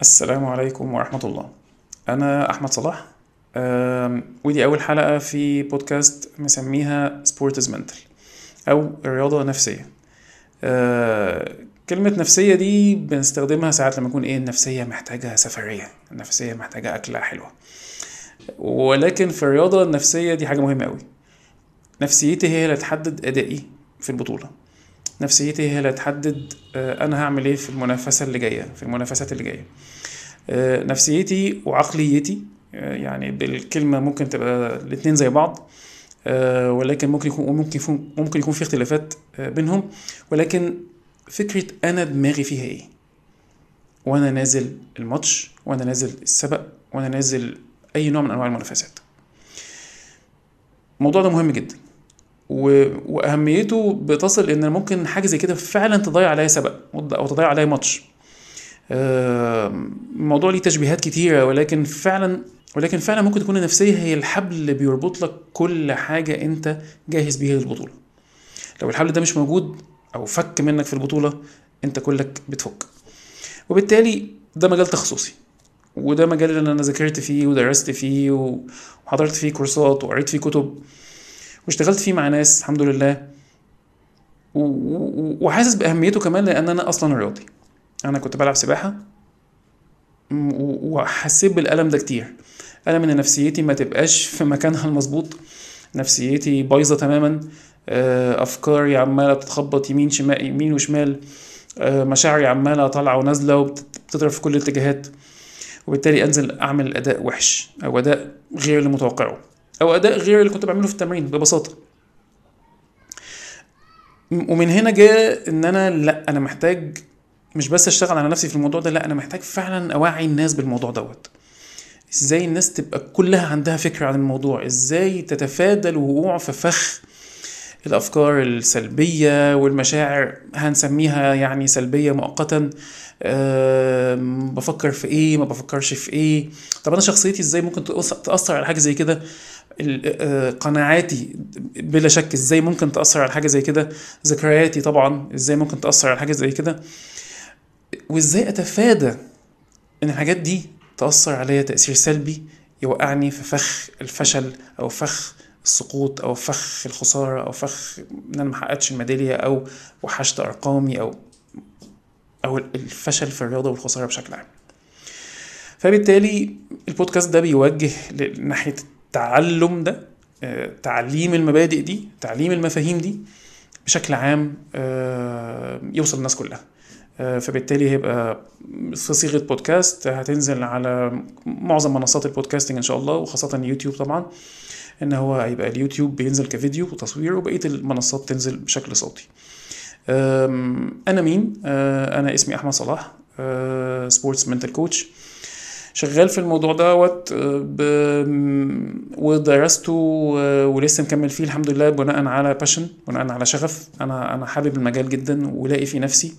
السلام عليكم ورحمة الله. أنا أحمد صلاح. ودي أول حلقة في بودكاست مسميها sport is mental أو الرياضة نفسية. أه، كلمة نفسية دي بنستخدمها ساعات لما يكون إيه النفسية محتاجة سفرية النفسية محتاجة أكلة حلوة. ولكن في الرياضة النفسية دي حاجة مهمة أوي. نفسيتي هي اللي تحدد أدائي في البطولة. نفسيتي هي اللي هتحدد آه، أنا هعمل إيه في المنافسة اللي جاية في المنافسات اللي جاية. آه، نفسيتي وعقليتي آه، يعني بالكلمة ممكن تبقى الاتنين زي بعض ولكن ممكن يكون ممكن يكون ممكن يكون في اختلافات بينهم. ولكن فكرة أنا دماغي فيها إيه؟ وأنا نازل الماتش وأنا نازل السبق وأنا نازل أي نوع من أنواع المنافسات. الموضوع ده مهم جدا. و... وأهميته بتصل إن ممكن حاجة زي كده فعلا تضيع عليا سبق أو تضيع عليا ماتش. آم، الموضوع ليه تشبيهات كتيرة ولكن فعلا ولكن فعلا ممكن تكون النفسية هي الحبل اللي بيربط لك كل حاجة أنت جاهز بيها للبطولة. لو الحبل ده مش موجود أو فك منك في البطولة أنت كلك بتفك. وبالتالي ده مجال تخصصي وده مجال اللي أنا ذاكرت فيه ودرست فيه وحضرت فيه كورسات وقريت فيه كتب. واشتغلت فيه مع ناس الحمد لله. وحاسس بأهميته كمان لأن أنا أصلا رياضي. أنا كنت بلعب سباحة. وحسيت بالألم ده كتير. ألم إن نفسيتي ما تبقاش في مكانها المظبوط. نفسيتي بايظة تماما. آه، أفكاري عمالة بتتخبط يمين شمال يمين وشمال. آه، مشاعري عمالة طالعة ونازلة وبتضرب في كل الاتجاهات. وبالتالي أنزل أعمل أداء وحش أو أداء غير اللي متوقعه. أو أداء غير اللي كنت بعمله في التمرين ببساطة. ومن هنا جاء إن أنا لأ أنا محتاج مش بس أشتغل على نفسي في الموضوع ده لأ أنا محتاج فعلا أوعي الناس بالموضوع دوت. إزاي الناس تبقى كلها عندها فكرة عن الموضوع؟ إزاي تتفادى الوقوع في فخ الأفكار السلبية والمشاعر هنسميها يعني سلبية مؤقتا أم، بفكر في إيه ما بفكرش في إيه؟ طب أنا شخصيتي إزاي ممكن تأثر على حاجة زي كده؟ قناعاتي بلا شك إزاي ممكن تأثر على حاجة زي كده. ذكرياتي طبعا إزاي ممكن تأثر على حاجة زي كده. وازاي أتفادى إن الحاجات دي تأثر عليا تأثير سلبي يوقعني في فخ الفشل أو فخ السقوط أو فخ الخسارة أو فخ إن أنا محققتش الميدالية أو وحشت أرقامي أو أو الفشل في الرياضة والخسارة بشكل عام. فبالتالي البودكاست ده بيوجه ل- ناحية التعلم ده آه، تعليم المبادئ دي تعليم المفاهيم دي بشكل عام آه، يوصل للناس كلها. آه، فبالتالي هيبقى في صيغة بودكاست هتنزل على معظم منصات البودكاستنج إن شاء الله وخاصة اليوتيوب طبعا إن هو هيبقى اليوتيوب بينزل كفيديو وتصوير وبقية المنصات تنزل بشكل صوتي. أنا مين؟ أنا اسمي أحمد صلاح sports mental coach شغال في الموضوع دوت ودرسته أه، ولسه مكمل فيه الحمد لله بناء على passion بناء على شغف. أنا أنا حابب المجال جدا ولاقي فيه نفسي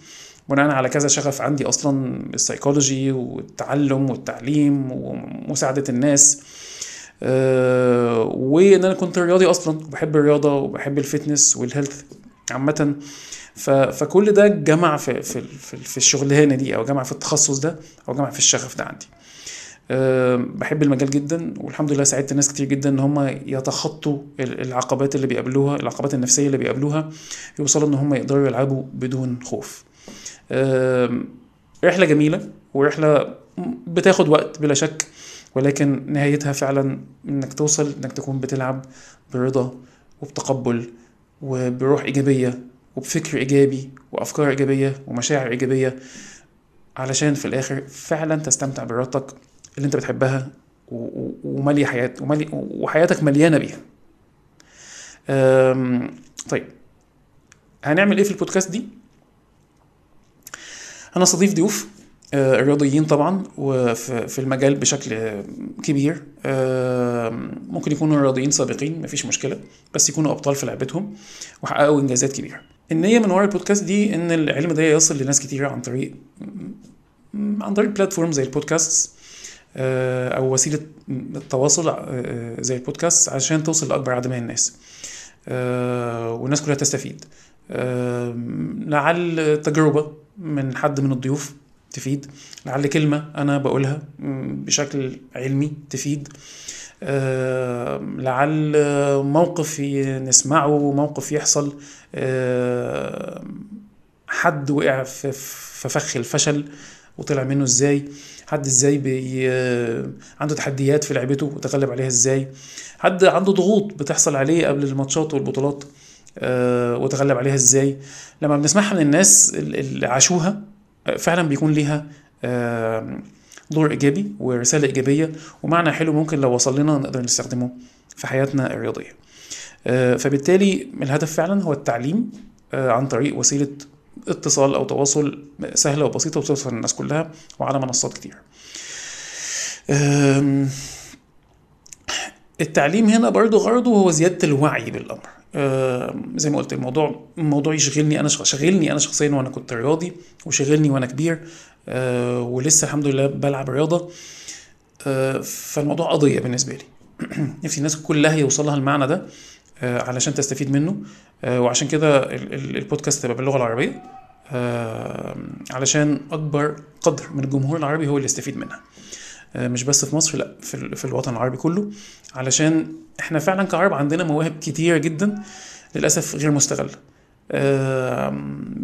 بناء على كذا شغف عندي أصلا السيكولوجي والتعلم والتعليم ومساعدة الناس. أه، وإن أنا كنت رياضي أصلا وبحب الرياضة وبحب ال fitness وال health عامة. فكل ده جمع في في في في الشغلانة دي أو جمع في التخصص ده أو جمع في الشغف ده عندي. بحب المجال جدا والحمد لله ساعدت ناس كتير جدا إن هم يتخطوا ال- العقبات اللي بيقابلوها العقبات النفسية اللي بيقابلوها يوصلوا إن هم يقدروا يلعبوا بدون خوف. رحلة جميلة ورحلة بتاخد وقت بلا شك ولكن نهايتها فعلا إنك توصل إنك تكون بتلعب برضا وبتقبل وبروح إيجابية وبفكر إيجابي وأفكار إيجابية ومشاعر إيجابية علشان في الآخر فعلا تستمتع برياضتك اللي انت بتحبها وماليه حياه ومالي وحياتك مليانة بيها. طيب. هنعمل إيه في البودكاست دي؟ أنا استضيف ضيوف آه، رياضيين طبعا وفي في المجال بشكل كبير. ممكن يكونوا رياضيين سابقين مفيش مشكلة بس يكونوا أبطال في لعبتهم وحققوا إنجازات كبيرة. النية من ورا البودكاست دي إن العلم ده يصل لناس كتيرة عن طريق عن طريق بلاتفورم زي البودكاست أو وسيلة التواصل آه، زي البودكاست عشان توصل لأكبر عدد من الناس آه، والناس كلها تستفيد. آه، لعل تجربة من حد من الضيوف تفيد لعل كلمة أنا بقولها بشكل علمي تفيد. لعل موقف نسمعه موقف يحصل حد وقع في فخ الفشل وطلع منه إزاي حد إزاي بي عنده تحديات في لعبته وتغلب عليها إزاي حد عنده ضغوط بتحصل عليه قبل الماتشات والبطولات أه وتغلب عليها إزاي. لما بنسمعها من الناس اللي عاشوها فعلا بيكون ليها أه دور إيجابي ورسالة إيجابية ومعنى حلو ممكن لو وصل لنا نقدر نستخدمه في حياتنا الرياضية. أه فبالتالي الهدف فعلا هو التعليم عن طريق وسيلة اتصال أو تواصل سهلة وبسيطة وتوصل للناس كلها وعلى منصات كتير. التعليم هنا برضو غرضه هو زيادة الوعي بالأمر. زي ما قلت الموضوع الموضوع يشغلني أنا شغلني أنا شخصيا وأنا كنت رياضي وشغلني وأنا كبير. ولسه الحمد لله بلعب رياضة. فالموضوع قضية بالنسبة لي. نفسي الناس كلها يوصلها المعنى ده. علشان تستفيد منه. وعشان كده البودكاست تبقى باللغة العربية. علشان أكبر قدر من الجمهور العربي هو اللي يستفيد منها. مش بس في مصر لأ في, الوطن العربي كله. علشان إحنا فعلا كعرب عندنا مواهب كتيرة جدا للأسف غير مستغلة.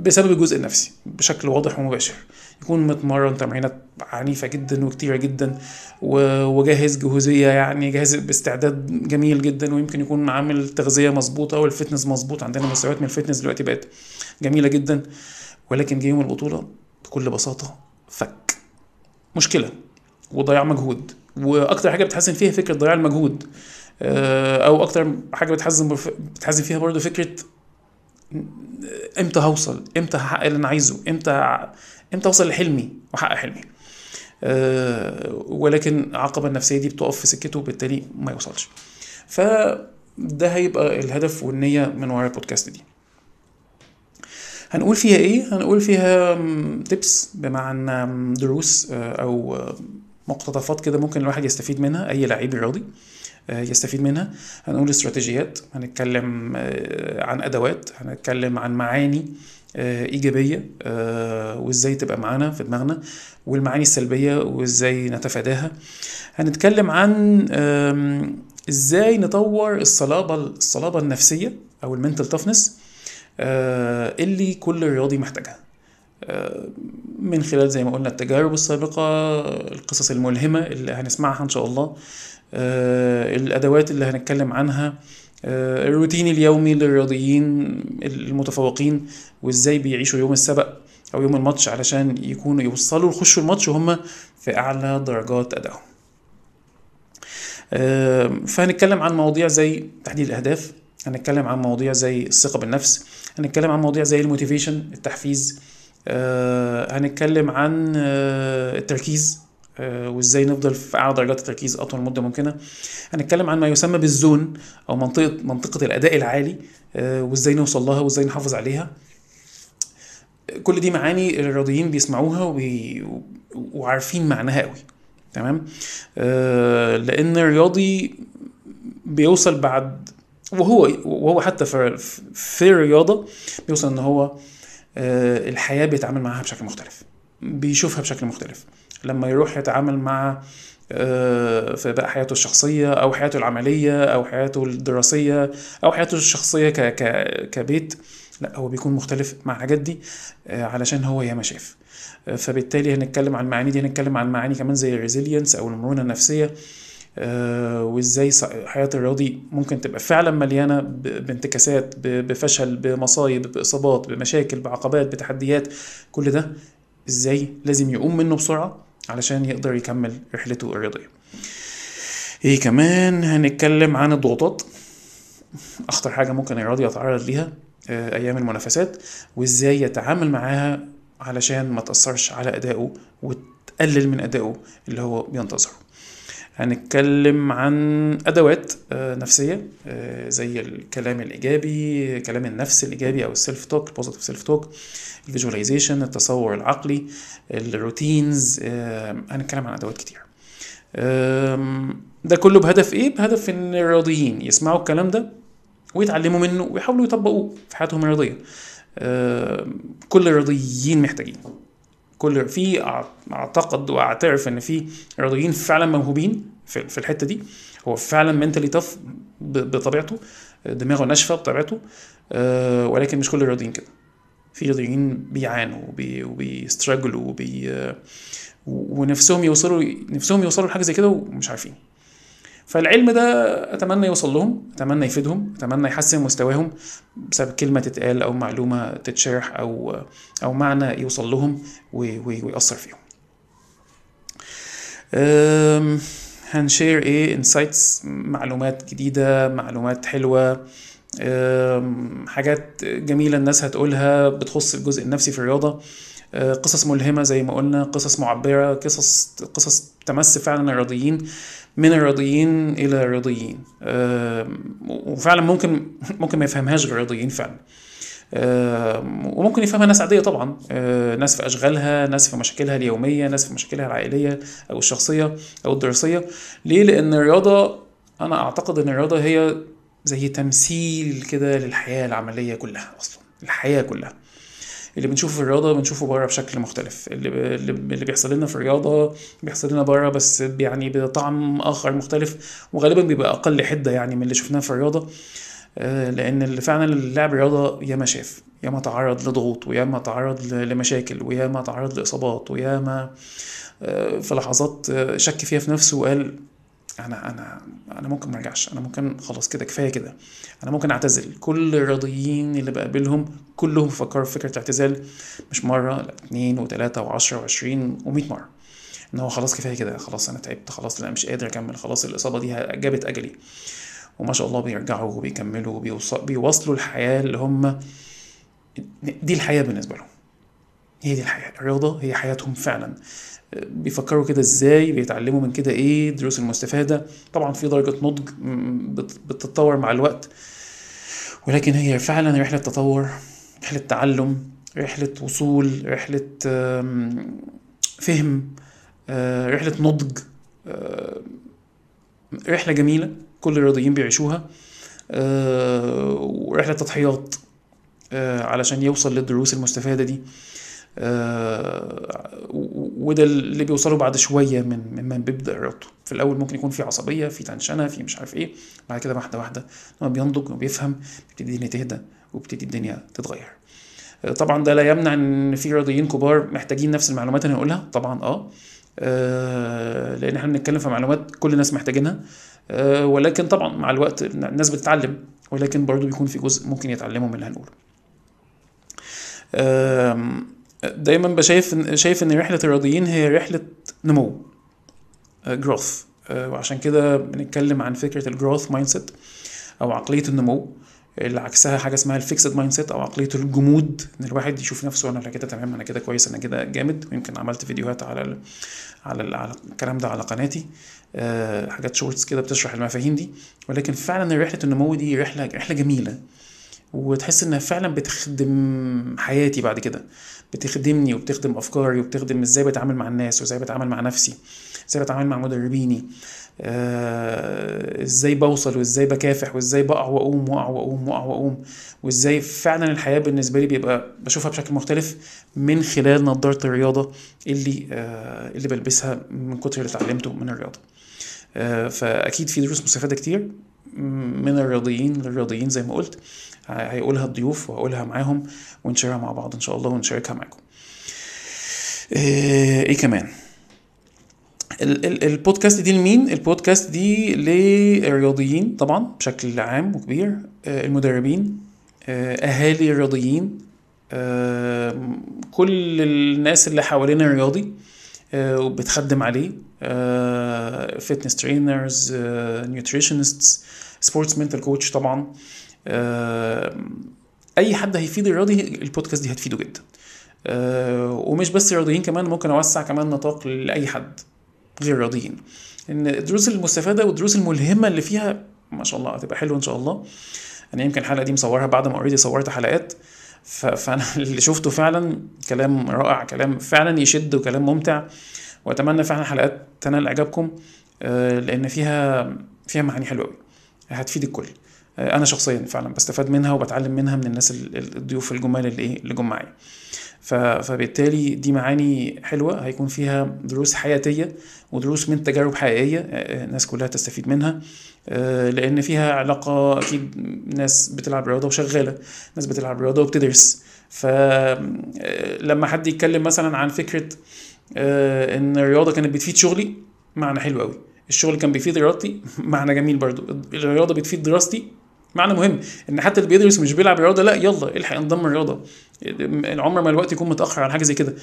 بسبب الجزء النفسي بشكل واضح ومباشر. يكون متمرن تمرينات عنيفة جدا وكتيرة جدا وجاهز جهوزية يعني جاهز باستعداد جميل جدا ويمكن يكون عامل تغذية مظبوطة وال fitness مظبوط. عندنا مستويات من ال fitness دلوقتي بقت جميلة جدا ولكن جه يوم البطولة بكل بساطة فك. مشكلة وضياع مجهود. وأكتر حاجة بتحسن فيها فكرة ضياع المجهود أو أكتر حاجة بتحزن بتحزن فيها برضو فكرة إمتى هوصل؟ إمتى هحقق اللي أنا عايزه؟ إمتى إمتى أوصل لحلمي وأحقق حلمي؟ أه ولكن العقبة النفسية دي بتقف في سكته وبالتالي ما يوصلش. فده هيبقى الهدف والنية من ورا البودكاست دي. هنقول فيها إيه؟ هنقول فيها تيبس بمعنى دروس أو مقتطفات كده ممكن الواحد يستفيد منها أي لعيب رياضي. يستفيد منها. هنقول استراتيجيات هنتكلم عن أدوات هنتكلم عن معاني إيجابية وإزاي تبقى معانا في دماغنا والمعاني السلبية وإزاي نتفاداها. هنتكلم عن إزاي نطور الصلابة الصلابة النفسية أو المنتل تفنس اللي كل رياضي محتاجها. من خلال زي ما قلنا التجارب السابقة القصص الملهمة اللي هنسمعها إن شاء الله. الأدوات اللي هنتكلم عنها الروتين اليومي للرياضيين المتفوقين وإزاي بيعيشوا يوم السبق أو يوم الماتش علشان يكونوا يوصلوا يخشوا الماتش وهم في أعلى درجات أدائهم. فهنتكلم عن مواضيع زي تحديد الأهداف هنتكلم عن مواضيع زي الثقة بالنفس هنتكلم عن مواضيع زي ال motivation التحفيز آه هنتكلم عن آه التركيز آه وإزاي نفضل في أعلى درجات التركيز أطول مدة ممكنة. هنتكلم عن ما يسمى بال zone أو منطقه منطقة الأداء العالي آه وإزاي نوصل لها وإزاي نحافظ عليها. كل دي معاني الرياضيين بيسمعوها وبي... وعارفين معناها قوي. تمام؟ آه لأن الرياضي بيوصل بعد وهو وهو حتى في في الرياضة بيوصل إن هو الحياة بيتعامل معاها بشكل مختلف بيشوفها بشكل مختلف. لما يروح يتعامل مع في بقى حياته الشخصية أو حياته العملية أو حياته الدراسية أو حياته الشخصية ك ك كبيت لا هو بيكون مختلف مع الحاجات دي علشان هو ياما شاف. فبالتالي هنتكلم عن معاني دي هنتكلم عن معاني كمان زي الريزيلينس أو المرونة النفسية وإزاي حياة الرياضي ممكن تبقى فعلا مليانة بانتكاسات بفشل بمصايب بإصابات بمشاكل بعقبات بتحديات كل ده إزاي لازم يقوم منه بسرعة؟ علشان يقدر يكمل رحلته الرياضية. إيه كمان هنتكلم عن الضغوطات. أخطر حاجة ممكن الرياضي يتعرض ليها أيام المنافسات وإزاي يتعامل معاها علشان ما تأثرش على أدائه وتقلل من أدائه اللي هو بينتظره. هنتكلم عن أدوات نفسية زي الكلام الإيجابي كلام النفس الإيجابي أو ال self talk ال positive self talk ال visualization التصور العقلي ال routines هنتكلم عن أدوات كتير. ده كله بهدف إيه؟ بهدف إن الرياضيين يسمعوا الكلام ده ويتعلموا منه ويحاولوا يطبقوه في حياتهم الرياضية. كل الرياضيين محتاجين. كل في أعتقد وأعترف إن في رياضيين فعلا موهوبين في في الحتة دي. هو فعلا منتلي تف بطبيعته. دماغه ناشفة بطبيعته. آه، ولكن مش كل الرياضيين كده. في رياضيين بيعانوا وبي وبيستراجلوا وبي ونفسهم يوصلوا نفسهم يوصلوا لحاجة زي كده ومش عارفين. فالعلم ده أتمنى يوصل لهم أتمنى يفيدهم أتمنى يحسن مستواهم بسبب كلمة تتقال أو معلومة تتشرح أو أو معنى يوصل لهم ويأثر فيهم. هنشير إيه؟ انسايتس معلومات جديدة معلومات حلوة. حاجات جميلة الناس هتقولها بتخص الجزء النفسي في الرياضة. أه، قصص ملهمة زي ما قلنا قصص معبرة قصص قصص تمس فعلا الرياضيين. من الرياضيين إلى الرياضيين. وفعلا ممكن ممكن ما يفهمهاش غير الرياضيين فعلا. وممكن يفهمها ناس عادية طبعا. آه، ناس في أشغالها ناس في مشاكلها اليومية ناس في مشاكلها العائلية أو الشخصية أو الدراسية. ليه؟ لأن الرياضة أنا أعتقد أن الرياضة هي زي تمثيل كده للحياة العملية كلها أصلا الحياة كلها. اللي بنشوفه في الرياضة بنشوفه بره بشكل مختلف. اللي, اللي بيحصل لنا في الرياضة بيحصل لنا بره بس يعني بطعم آخر مختلف وغالبا بيبقى أقل حدة يعني من اللي شفناه في الرياضة. آه، لأن اللي فعلا اللي لعب رياضه ياما شاف ياما تعرض لضغوط وياما تعرض ل- لمشاكل وياما تعرض لإصابات وياما آه، في لحظات شك فيها في نفسه وقال أنا أنا أنا ممكن ما أرجعش. أنا ممكن خلاص كده كفاية كده. أنا ممكن أعتزل. كل الرياضيين اللي بقابلهم كلهم فكروا في فكرة الاعتزال. مش مرة لا اتنين وتلاتة وعشرة وعشرين ومية مرة. إن هو خلاص كفاية كده. خلاص أنا تعبت. خلاص لا مش قادر أكمل. خلاص الإصابة دي جابت أجلي. وما شاء الله بيرجعوا وبيكملوا وبيوص- بيواصلوا الحياة اللي هم دي الحياة بالنسبة لهم. هي دي الحياة الرياضة هي حياتهم فعلا. بيفكروا كده إزاي بيتعلموا من كده إيه الدروس المستفادة. طبعا في درجة نضج بتتطور مع الوقت. ولكن هي فعلا رحلة تطور رحلة تعلم رحلة وصول رحلة فهم آه، رحلة نضج آه، رحلة جميلة كل الرياضيين بيعيشوها آه، ورحلة تضحيات علشان يوصل للدروس المستفادة دي. وده اللي بيوصلوا بعد شوية من من بيبدأ رياضته في الأول ممكن يكون في عصبية في تنشنة في مش عارف إيه بعد كده واحدة واحدة. لما بينضج وبيفهم بتبتدي الدنيا تهدى وبتبتدي الدنيا تتغير. آه، طبعا ده لا يمنع إن في رياضيين كبار محتاجين نفس المعلومات اللي هنقولها طبعا آه. آه، لأن إحنا بنتكلم في معلومات كل الناس محتاجينها. آه، ولكن طبعا مع الوقت الناس بتتعلم ولكن برضو بيكون في جزء ممكن يتعلموا من اللي هنقوله. دايما بشايف شايف ان رحلة الرياضيين هي رحلة نمو growth وعشان كده بنتكلم عن فكرة ال growth mindset أو عقلية النمو اللي عكسها حاجة اسمها ال fixed mindset أو عقلية الجمود إن الواحد يشوف نفسه أنا كده تمام أنا كده كويس أنا كده جامد. ويمكن عملت فيديوهات على ال على على الكلام ده على قناتي. آه، حاجات shorts كده بتشرح المفاهيم دي. ولكن فعلا رحلة النمو دي رحله رحلة جميلة. وتحس إنها فعلا بتخدم حياتي بعد كده. بتخدمني وبتخدم أفكاري وبتخدم إزاي بتعامل مع الناس وإزاي بتعامل مع نفسي إزاي بتعامل مع مدربيني آه، إزاي بوصل وإزاي بكافح وإزاي بقع وأقوم وأقع وأقوم وأقع وأقوم وإزاي فعلا الحياة بالنسبة لي بيبقى بشوفها بشكل مختلف من خلال نظارة الرياضة اللي آه، اللي بلبسها من كتر اللي اتعلمته من الرياضة. آه، فأكيد في دروس مستفادة كتير من الرياضيين للرياضيين زي ما قلت. هيقولها الضيوف وهقولها معاهم ونشارها مع بعض إن شاء الله ونشاركها معاكم. آه، إيه كمان؟ ال- ال- البودكاست دي لمين؟ البودكاست دي للرياضيين طبعا بشكل عام وكبير. آه، المدربين آه، أهالي الرياضيين كل الناس اللي حوالين الرياضي آه، وبتخدم عليه fitness trainers nutritionists sports mental coach طبعا. أي حد هيفيد الرياضي البودكاست دي هتفيده جدا. آه، ومش بس الرياضيين كمان ممكن أوسع كمان نطاق لأي حد غير الرياضيين إن الدروس المستفادة والدروس الملهمة اللي فيها ما شاء الله هتبقى حلوة إن شاء الله. أنا يمكن الحلقة دي مصورها بعد ما already صورت حلقات. فأنا اللي شفته فعلا كلام رائع كلام فعلا يشد وكلام ممتع. وأتمنى فعلا حلقات تنال إعجابكم آه، لأن فيها فيها معاني حلوة هتفيد الكل. آه، أنا شخصيا فعلا بستفاد منها وبتعلم منها من الناس ال- ال- الضيوف الجمال اللي إيه اللي جم معايا. فبالتالي دي معاني حلوة هيكون فيها دروس حياتية ودروس من تجارب حقيقية آه، الناس كلها تستفيد منها آه، لأن فيها علاقة أكيد ناس بتلعب رياضة وشغالة ناس بتلعب رياضة وبتدرس. فلما حد يتكلم مثلا عن فكرة آه، إن الرياضة كانت بتفيد شغلي معنى حلو قوي الشغل كان بيفيد رياضتي معنى جميل برضو. الرياضة بتفيد دراستي معنى مهم إن حتى اللي بيدرس مش بيلعب رياضة لا يلا الحق انضم الرياضة. العمر ما الوقت يكون متأخر على حاجة زي كده.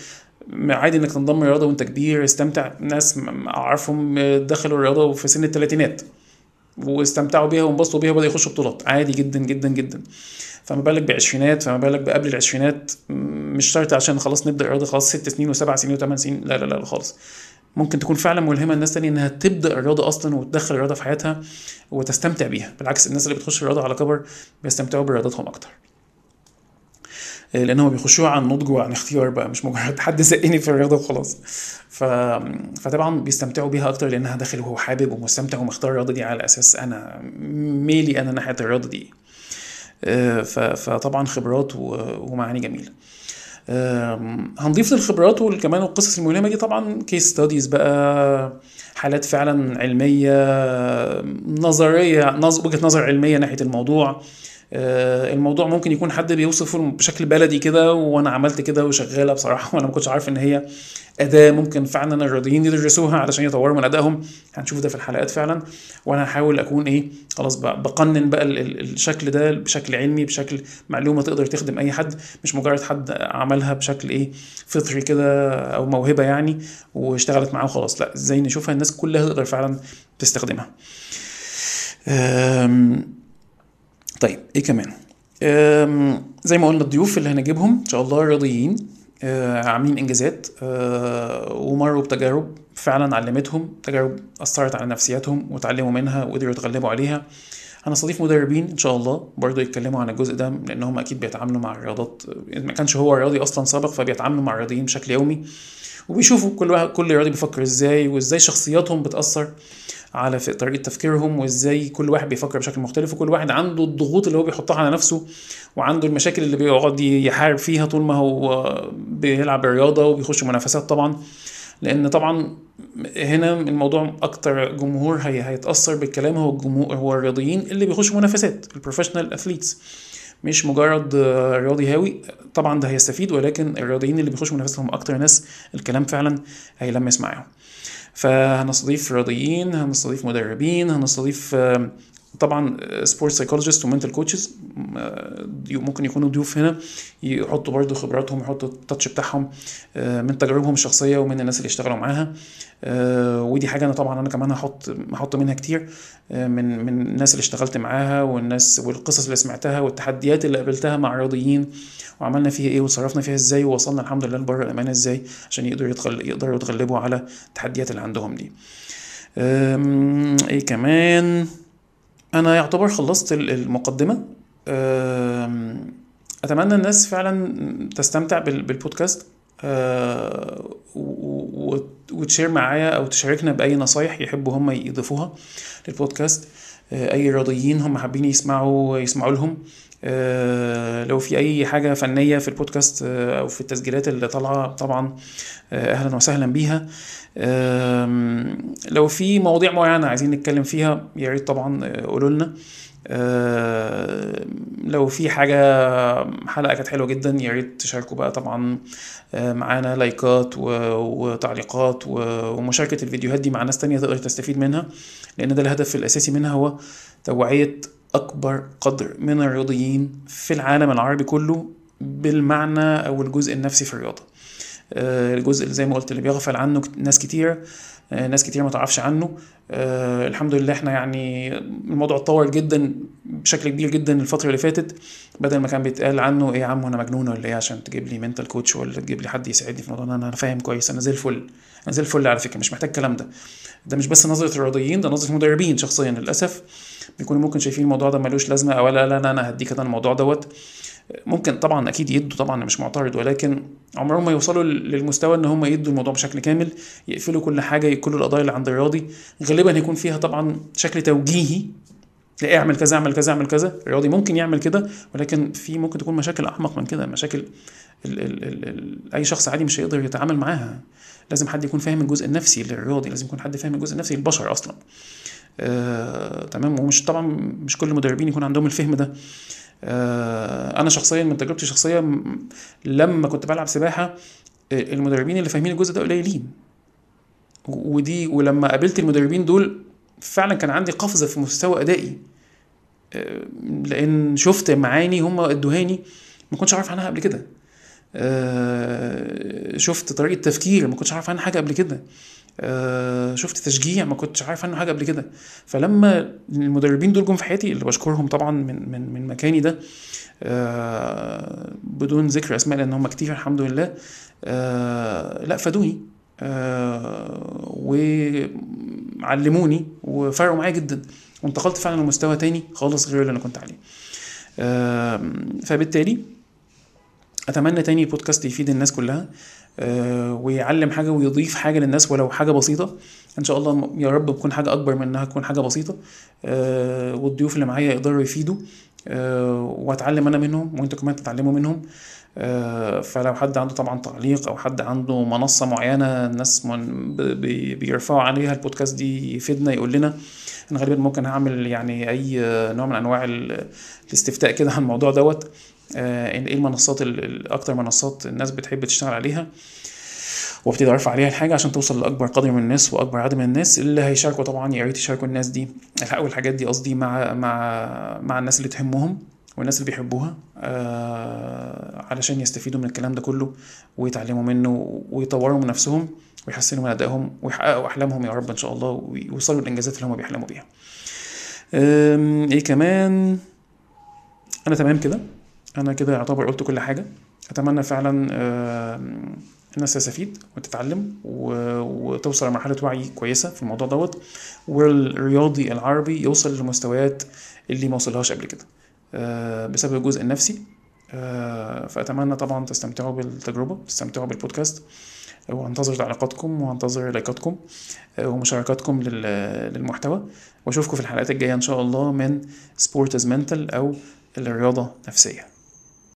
عادي إنك تنضم الرياضه وأنت كبير استمتع. ناس أعرفهم دخلوا الرياضة في سن الثلاثينات واستمتعوا بيها وانبسطوا بيها وبدأوا يخشوا بطولات. عادي جدا جدا جدا. فما بالك بعشرينات فما بالك بقبل العشرينات. مش شرط عشان خلاص نبدأ رياضة خلاص ست سنين وسبع سنين وثمان سنين. لا لا لا خالص. ممكن تكون فعلا ملهمة لناس تانية إنها تبدأ الرياضة أصلا وتدخل الرياضة في حياتها وتستمتع بيها. بالعكس الناس اللي بتخش الرياضة على كبر بيستمتعوا برياضتهم أكتر. لأن هم بيخشوها عن نضج وعن اختيار بقى مش مجرد حد زقني في الرياضة وخلاص. ف... فطبعا بيستمتعوا بيها أكتر لأنها داخل وهو حابب ومستمتع ومختار الرياضة دي على أساس أنا ميلي أنا ناحية الرياضة دي. آه، ف... فطبعا خبرات و... ومعاني جميلة. هنضيف للخبرات وكمان القصص الملهمه دي طبعا case studies بقى حالات فعلا علمية نظرية نظ... وجهة نظر علمية ناحية الموضوع. الموضوع ممكن يكون حد بيوصفه بشكل بلدي كده وأنا عملت كده وشغالة بصراحة وأنا ما كنتش عارف إن هي أداة ممكن فعلا الرياضيين يدرسوها علشان يطوروا من أدائهم. هنشوف ده في الحلقات فعلا. وأنا هحاول أكون إيه خلاص بقنن بقى ال- ال- الشكل ده بشكل علمي بشكل معلومة تقدر تخدم أي حد مش مجرد حد عملها بشكل إيه فطري كده أو موهبة يعني واشتغلت معاه وخلاص. لا إزاي نشوفها؟ الناس كلها تقدر فعلا تستخدمها. طيب إيه كمان؟ زي ما قلنا الضيوف اللي هنجيبهم إن شاء الله رياضيين آه، عاملين إنجازات آه، ومروا بتجارب فعلا علمتهم تجارب أثرت على نفسياتهم وتعلموا منها وقدروا يتغلبوا عليها. هنستضيف مدربين إن شاء الله برضه يتكلموا عن الجزء ده لأن هم أكيد بيتعاملوا مع الرياضات ما كانش هو رياضي أصلا سابق فبيتعاملوا مع الرياضيين بشكل يومي. وبيشوفوا كل واحد كل رياضي بيفكر إزاي وإزاي شخصياتهم بتأثر. على طريقة تفكيرهم وإزاي كل واحد بيفكر بشكل مختلف وكل واحد عنده الضغوط اللي هو بيحطها على نفسه وعنده المشاكل اللي بيقعد يحارب فيها طول ما هو بيلعب الرياضه وبيخش منافسات طبعا. لأن طبعا هنا الموضوع أكتر جمهور هي هيتأثر بالكلام هو الجمهور هو الرياضيين اللي بيخشوا منافسات ال professional athletes مش مجرد رياضي هاوي. طبعا ده هيستفيد ولكن الرياضيين اللي بيخشوا منافسات هم أكتر ناس الكلام فعلا هيلمس معاهم. فهنستضيف رياضيين هنستضيف مدربين هنستضيف طبعا sport psychologist و mental coaches ممكن يكونوا ضيوف هنا يحطوا برضو خبراتهم يحطوا ال touch بتاعهم آه، من تجاربهم الشخصية ومن الناس اللي اشتغلوا معاها. ودي حاجة أنا طبعا أنا كمان هحط هحط منها كتير آه، من من الناس اللي اشتغلت معاها والناس والقصص اللي سمعتها والتحديات اللي قابلتها مع الرياضيين وعملنا فيها إيه وتصرفنا فيها إزاي ووصلنا الحمد لله لبر الامان إزاي عشان يقدروا يتغل... يقدروا يتغلبوا على التحديات اللي عندهم دي. إيه كمان؟ أنا يعتبر خلصت ال- المقدمة. أتمنى الناس فعلا تستمتع بال- بالبودكاست. وتشير معايا أو تشاركنا بأي نصايح يحبوا هم يضيفوها للبودكاست. أه، أي رياضيين هم حابين يسمعوا يسمعوا لهم. أه، لو في أي حاجة فنية في البودكاست أو في التسجيلات اللي طالعة طبعا أهلا وسهلا بيها. لو في مواضيع معينة عايزين نتكلم فيها يا ريت طبعا قولوا لنا لو في حاجة حلقة كانت حلوة جدا يا ريت تشاركوا بقى طبعا أه، معانا لايكات وتعليقات ومشاركة الفيديوهات دي مع ناس تانية تقدر تستفيد منها لأن ده الهدف الأساسي منها هو توعية أكبر قدر من الرياضيين في العالم العربي كله بالمعنى أو الجزء النفسي في الرياضة. آه، الجزء اللي زي ما قلت اللي بيغفل عنه ناس كتير آه، ناس كتير ما تعرفش عنه. آه، الحمد لله إحنا يعني الموضوع اتطور جدا بشكل كبير جدا الفترة اللي فاتت بدل ما كان بيتقال عنه إيه يا عم أنا مجنون ولا إيه عشان تجيب لي منتال كوتش ولا تجيب لي حد يساعدني في الموضوع؟ أنا أنا فاهم كويس أنا زي الفل أنا زي الفل على فكرة مش محتاج الكلام ده. ده مش بس نظرة الرياضيين ده نظرة المدربين شخصيا للأسف. بيكونوا ممكن شايفين الموضوع ده ملوش لازمة أو لا لا أنا هديك أنا الموضوع دوت. ممكن طبعا أكيد يدوا طبعا مش معترض ولكن عمرهم ما يوصلوا للمستوى إن هم يدوا الموضوع بشكل كامل يقفلوا كل حاجة كل القضايا اللي عند الراضي. غالبا هيكون فيها طبعا شكل توجيهي لا اعمل كذا اعمل كذا اعمل كذا. الرياضي ممكن يعمل كده ولكن في ممكن تكون مشاكل أعمق من كده مشاكل ال ال ال ال أي شخص عادي مش هيقدر يتعامل معاها. لازم حد يكون فاهم الجزء النفسي للرياضي لازم يكون حد فاهم الجزء النفسي للبشر أصلا. آه، تمام. ومش طبعا مش كل المدربين يكون عندهم الفهم ده. أنا شخصيا من تجربتي الشخصيه لما كنت بلعب سباحة آه، المدربين اللي فاهمين الجزء ده قليلين. ودي ولما قابلت المدربين دول فعلا كان عندي قفزة في مستوى أدائي. آه، لأن شفت معاني هم ادوهاني ما كنتش أعرف عنها قبل كده. آه، شفت طريقة تفكير ما كنتش عارف عنها حاجة قبل كده. آه، شفت تشجيع ما كنتش عارف عنه حاجة قبل كده. فلما المدربين دول جم في حياتي اللي بشكرهم طبعا من من من مكاني ده آه، بدون ذكر أسماء لأن هم كتير الحمد لله آه، لا فادوني وعلموني وفرقوا معايا جدا وانتقلت فعلا لمستوى تاني خالص غير اللي أنا كنت عليه. فبالتالي أتمنى تاني البودكاست يفيد الناس كلها. ويعلم حاجة ويضيف حاجة للناس ولو حاجة بسيطة. إن شاء الله يا رب تكون حاجة أكبر من إنها تكون حاجة بسيطة. آه، والضيوف اللي معايا يقدروا يفيدوا. آه، وأتعلم أنا منهم وأنتوا كمان تتعلموا منهم. آه، فلو حد عنده طبعا تعليق أو حد عنده منصة معينة الناس بيرفعوا عليها البودكاست دي يفيدنا يقول لنا. أنا غالبا ممكن هعمل يعني أي نوع من أنواع ال- الاستفتاء كده عن الموضوع دوت. آه، إيه المنصات ال- ال- أكتر منصات الناس بتحب تشتغل عليها وابتدي ارفع عليها الحاجة عشان توصل لأكبر قدر من الناس وأكبر عدد من الناس اللي هيشاركوا طبعا يا ريت يشاركوا الناس دي. والحاجات دي قصدي مع مع مع الناس اللي تهمهم والناس اللي بيحبوها آه علشان يستفيدوا من الكلام ده كله ويتعلموا منه ويطوروا من نفسهم ويحسنوا من أدائهم ويحققوا احلامهم يا رب إن شاء الله ويوصلوا للإنجازات اللي هم بيحلموا بيها. إيه كمان؟ أنا تمام كده؟ أنا كده يعتبر قلت كل حاجة. أتمنى فعلا الناس تستفيد وتتعلم وتوصل لمرحلة وعي كويسة في الموضوع دوت والرياضي العربي يوصل لمستويات اللي ما وصلهاش قبل كده آه، بسبب الجزء النفسي. آه، فأتمنى طبعا تستمتعوا بالتجربة تستمتعوا بالبودكاست وهنتظر تعليقاتكم وهنتظر لايكاتكم آه، ومشاركاتكم لل- للمحتوى. وأشوفكم في الحلقات الجاية إن شاء الله من sport is mental أو الرياضة نفسيه